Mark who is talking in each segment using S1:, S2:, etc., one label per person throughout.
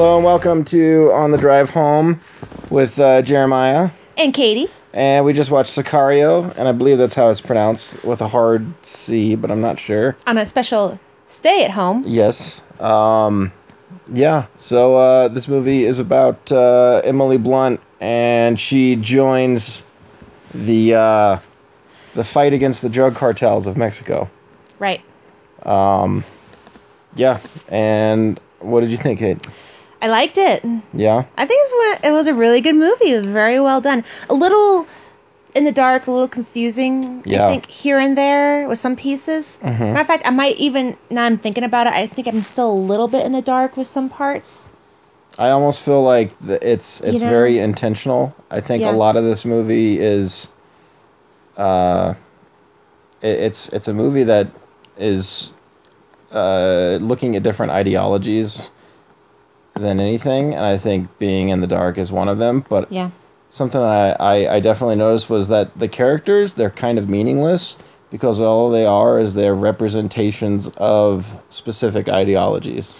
S1: Hello and welcome to On the Drive Home with uh, Jeremiah.
S2: And Katie.
S1: And we just watched Sicario, and I believe that's how it's pronounced with a hard C, but I'm not sure.
S2: On a special stay at home.
S1: Yes. Um, yeah, so uh, this movie is about uh, Emily Blunt, and she joins the uh, the fight against the drug cartels of Mexico.
S2: Right.
S1: Um, Yeah, and what did you think, Kate?
S2: I liked it.
S1: Yeah,
S2: I think it's it was a really good movie. It was very well done. A little in the dark, a little confusing.
S1: Yeah.
S2: I think here and there with some pieces. Matter of fact, I might even now I'm thinking about it. I think I'm still a little bit in the dark with some parts.
S1: I almost feel like the, it's it's
S2: You know?
S1: very intentional. I think
S2: Yeah.
S1: a lot of this movie is, uh, it, it's it's a movie that is, uh, looking at different ideologies than anything, and I think being in the dark is one of them. But
S2: Yeah.
S1: something I, I, I definitely noticed was that the characters they're kind of meaningless because all they are is they're representations of specific ideologies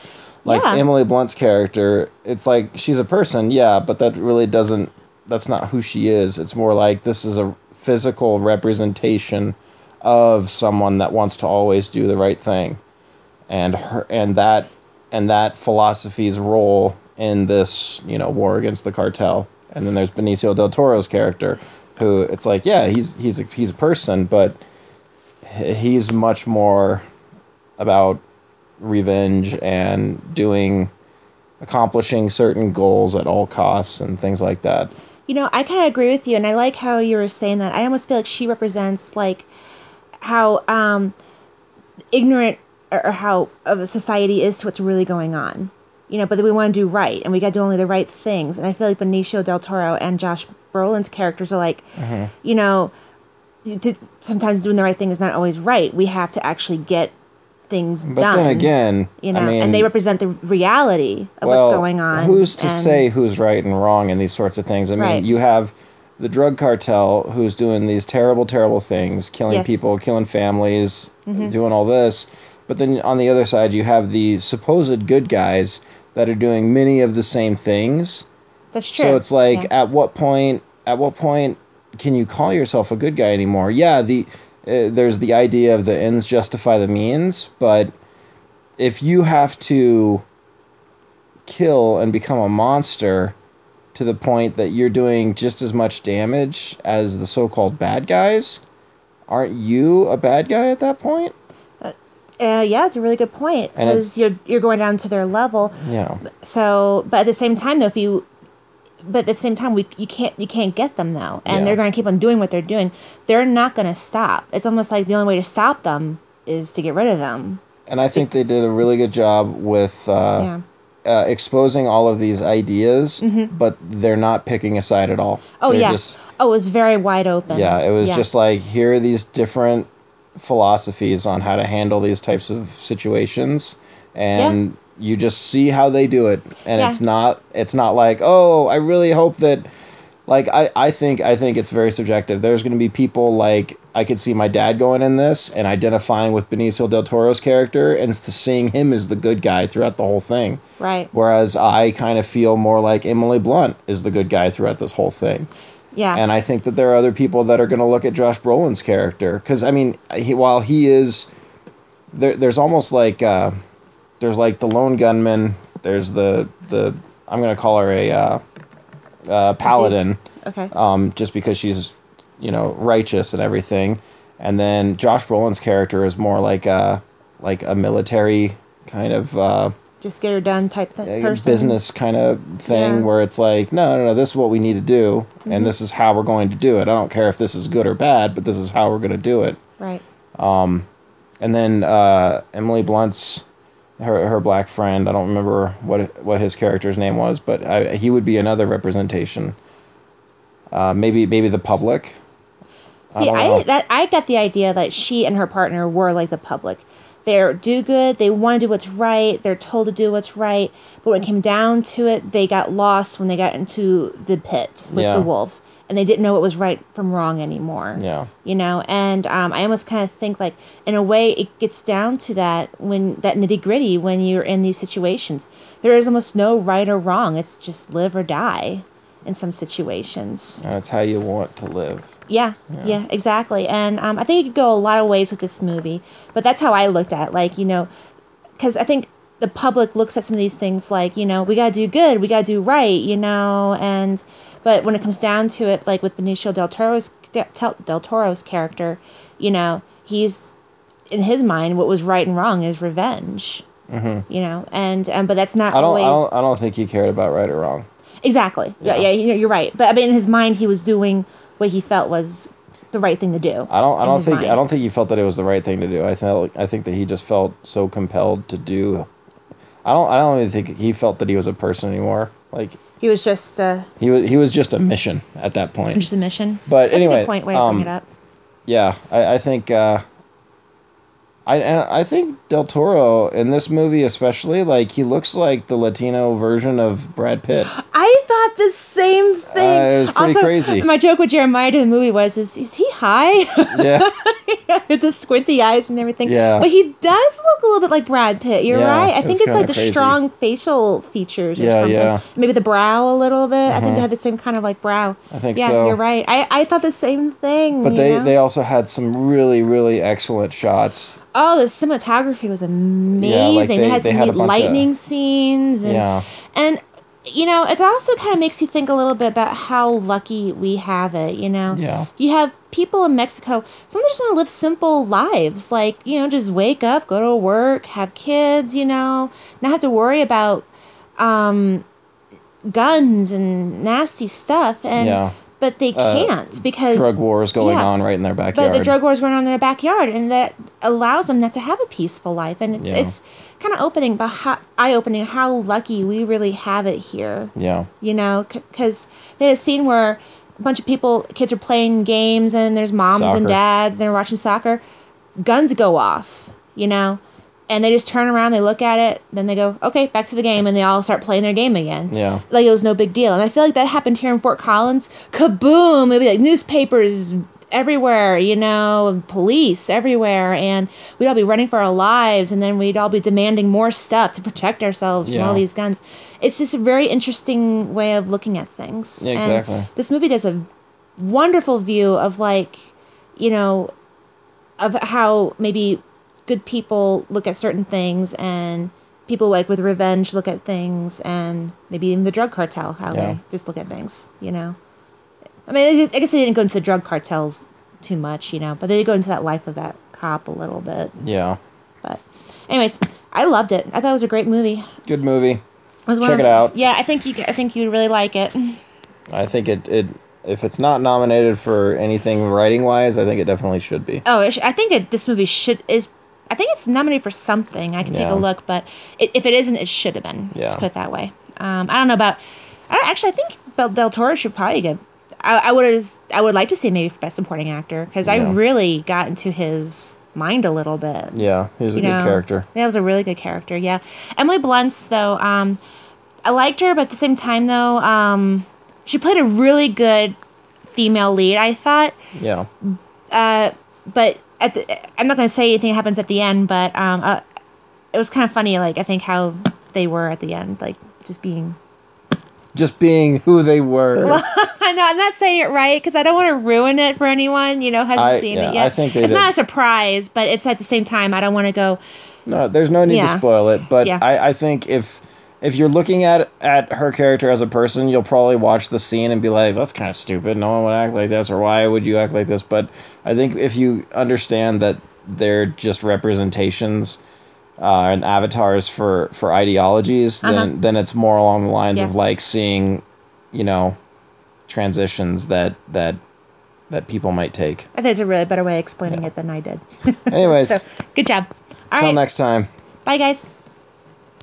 S1: like
S2: Yeah.
S1: emily blunt's character it's like she's a person yeah but that really doesn't that's not who she is it's more like this is a physical representation of someone that wants to always do the right thing and her and that and that philosophy's role in this you know war against the cartel and then there's benicio del toro's character who it's like yeah he's he's a, he's a person but he's much more about revenge and doing accomplishing certain goals at all costs and things like that
S2: You know, I kind of agree with you, and I like how you were saying that. I almost feel like she represents like how um, ignorant or, how of a society is to what's really going on. You know, but that we want to do right, and we got to do only the right things. And I feel like Benicio del Toro and Josh Brolin's characters are like, you know, to, sometimes doing the right thing is not always right. We have to actually get things
S1: but
S2: done.
S1: then again
S2: you know,
S1: I mean,
S2: and they represent the reality of
S1: well,
S2: what's going on.
S1: Who's to
S2: and-
S1: say who's right and wrong in these sorts of things? I mean,
S2: Right.
S1: you have the drug cartel who's doing these terrible, terrible things, killing
S2: Yes. Mm-hmm.
S1: people, killing families, doing all this. But then on the other side, you have the supposed good guys that are doing many of the same things.
S2: That's true.
S1: So it's like,
S2: Yeah.
S1: at what point? At what point can you call yourself a good guy anymore? Yeah, the uh, there's the idea of the ends justify the means, but if you have to kill and become a monster to the point that you're doing just as much damage as the so-called bad guys, aren't you a bad guy at that point?
S2: Uh, yeah, it's a really good point because you're you're going down to their level.
S1: Yeah.
S2: So, but at the same time, though, if you, but at the same time, we you can't you can't get them though, and
S1: Yeah.
S2: they're going to keep on doing what they're doing. They're not going to stop. It's almost like the only way to stop them is to get rid of them.
S1: And I think they did a really good job with uh,
S2: yeah.
S1: uh, exposing all of these ideas, but they're not picking a side at all.
S2: Oh
S1: They're
S2: yeah.
S1: just-
S2: oh, it was very wide open.
S1: yeah, it was
S2: Yeah.
S1: just like here are these different philosophies on how to handle these types of situations, and you just see how they do it, and
S2: Yeah.
S1: it's not it's not like oh I really hope that. Like I, I think I think it's very subjective. There's going to be people like I could see my dad going in this and identifying with Benicio del Toro's character and seeing him as the good guy throughout the whole thing.
S2: right.
S1: Whereas I kind of feel more like Emily Blunt is the good guy throughout this whole thing.
S2: Yeah.
S1: And I think that there are other people that are going to look at Josh Brolin's character because I mean, he, while he is there, there's almost like uh, there's like the lone gunman. There's the the I'm going to call her a uh, uh, paladin,
S2: okay.
S1: um, just because she's you know righteous and everything. And then Josh Brolin's character is more like a like a military kind of.
S2: Just get her done type th-
S1: a
S2: person.
S1: business kind of thing
S2: Yeah.
S1: where it's like, no, no, no, this is what we need to do, and this is how we're going to do it. I don't care if this is good or bad, but this is how we're going to do it.
S2: Right.
S1: um And then uh, Emily Blunt's her her black friend. I don't remember what what his character's name was, but I, he would be another representation. Uh, maybe maybe the public.
S2: See,
S1: don't
S2: I, that I got the idea that she and her partner were like the public, they're do good, they want to do what's right, they're told to do what's right, but when it came down to it, they got lost when they got into the pit with
S1: Yeah.
S2: the wolves, and they didn't know what was right from wrong anymore.
S1: Yeah.
S2: You know, and um, I almost kind of think like, in a way, it gets down to that when that nitty gritty when you're in these situations. There is almost no right or wrong. It's just live or die in some situations.
S1: That's how you want to live.
S2: Yeah, yeah, exactly. And um, I think you could go a lot of ways with this movie, but that's how I looked at it. Like, you know, because I think the public looks at some of these things like, you know, we got to do good, we got to do right, you know, and but when it comes down to it, like with Benicio del Toro's del, del Toro's character, you know, he's in his mind what was right and wrong is revenge. Mm-hmm. You know, and um, but that's not
S1: I don't,
S2: always
S1: I don't. I don't think he cared about right or wrong.
S2: Exactly. Yeah,
S1: Yeah.
S2: yeah, you're right. But I mean, in his mind, he was doing what he felt was the right thing to do.
S1: I don't. I don't think.
S2: mind.
S1: I don't think he felt that it was the right thing to do. I felt. I think that he just felt so compelled to do. I don't. I don't even think he felt that he was a person anymore. Like
S2: He was just uh,
S1: he was. He was just a mission at that point.
S2: just a mission.
S1: But
S2: That's a
S1: anyway,
S2: point. Way to
S1: um,
S2: bring it up.
S1: Yeah, I, I think. Uh, I I think Del Toro in this movie especially, like he looks like the Latino version of Brad Pitt.
S2: I same thing.
S1: Uh, it was pretty
S2: also,
S1: crazy.
S2: My joke with Jeremiah in the movie was, "Is is he high?"
S1: Yeah.
S2: with the squinty eyes and everything.
S1: Yeah.
S2: But he does look a little bit like Brad Pitt. You're
S1: Yeah,
S2: right. I think it's like the
S1: crazy.
S2: strong facial features or
S1: Yeah,
S2: something.
S1: yeah. Mm-hmm.
S2: Maybe the brow a little bit. I think they had the same kind of like brow.
S1: I think
S2: yeah,
S1: so.
S2: you're right. I, I thought the same thing.
S1: But they,
S2: know?
S1: they also had some really, really excellent shots.
S2: oh, the cinematography was amazing.
S1: they-
S2: they, had
S1: they
S2: some
S1: had
S2: neat
S1: bunch of-
S2: lightning scenes and
S1: Yeah.
S2: and you know it also kind of makes you think a little bit about how lucky we have it you know
S1: Yeah.
S2: you have people in mexico some of them just want to live simple lives like you know just wake up go to work have kids you know not have to worry about um guns and nasty stuff and
S1: Yeah.
S2: But they
S1: Uh,
S2: can't because
S1: Drug wars going
S2: yeah.
S1: on right in their backyard.
S2: but the drug wars going on in their backyard, and that allows them not to have a peaceful life. And it's
S1: Yeah.
S2: it's kind of opening, but how, eye opening how lucky we really have it here.
S1: yeah.
S2: You know, because they had a scene where a bunch of people, kids are playing games, and there's moms
S1: Soccer.
S2: and dads, and they're watching soccer. Guns go off, you know, and they just turn around, they look at it, then they go, okay, back to the game, and they all start playing their game again
S1: Yeah.
S2: like it was no big deal. And I feel like that happened here in Fort Collins. Kaboom! It'd be like newspapers everywhere, you know, police everywhere, and we'd all be running for our lives, and then we'd all be demanding more stuff to protect ourselves from all these guns. It's just a very interesting way of looking at things.
S1: Yeah,
S2: And
S1: exactly.
S2: this movie does a wonderful view of like, you know, of how maybe good people look at certain things and people like with revenge look at things and maybe even the drug cartel how
S1: Yeah.
S2: they just look at things you know i mean i guess they didn't go into the drug cartels too much you know but they did go into that life of that cop a little bit
S1: Yeah.
S2: but anyways i loved it i thought it was a great movie
S1: Good movie. Check
S2: of-
S1: it out.
S2: yeah i think you i think you'd really like it
S1: I think it, it if it's not nominated for anything writing wise, I think it definitely should be.
S2: Oh, sh- I think it, this movie should is. I think it's nominated for something. I can take a look, but it, if it isn't, it should have been. Let's put it that way. Um, I don't know about. I, actually, I think Del Toro should probably get. I, I would. I would like to see maybe for best supporting actor because I really got into his mind a little bit.
S1: Yeah, he's a
S2: you
S1: good
S2: know?
S1: character.
S2: That was a really good character. Yeah, Emily Blunt's though. Um, I liked her, but at the same time though, um, she played a really good female lead. I thought
S1: Yeah.
S2: uh, but at the, I'm not going to say anything happens at the end, but um, uh, it was kind of funny. Like I think how they were at the end, like just being.
S1: Just being who they were.
S2: I know I'm not saying it right because I don't want to ruin it for anyone. You know, hasn't
S1: I-
S2: seen
S1: yeah,
S2: it yet.
S1: I think
S2: it's
S1: did.
S2: not a surprise, but it's at the same time I don't want to go.
S1: No, there's no need
S2: Yeah.
S1: to spoil it, but
S2: Yeah.
S1: I, I think if if you're looking at at her character as a person, you'll probably watch the scene and be like, "That's kind of stupid. No one would act like this, or why would you act like this?" But I think if you understand that they're just representations uh, and avatars for for ideologies, then
S2: Uh-huh.
S1: then it's more along the lines
S2: Yeah.
S1: of like seeing, you know, transitions that that that people might take.
S2: I think it's a really better way of explaining it than I did.
S1: Anyways,
S2: so good job. Right,
S1: next time.
S2: bye guys.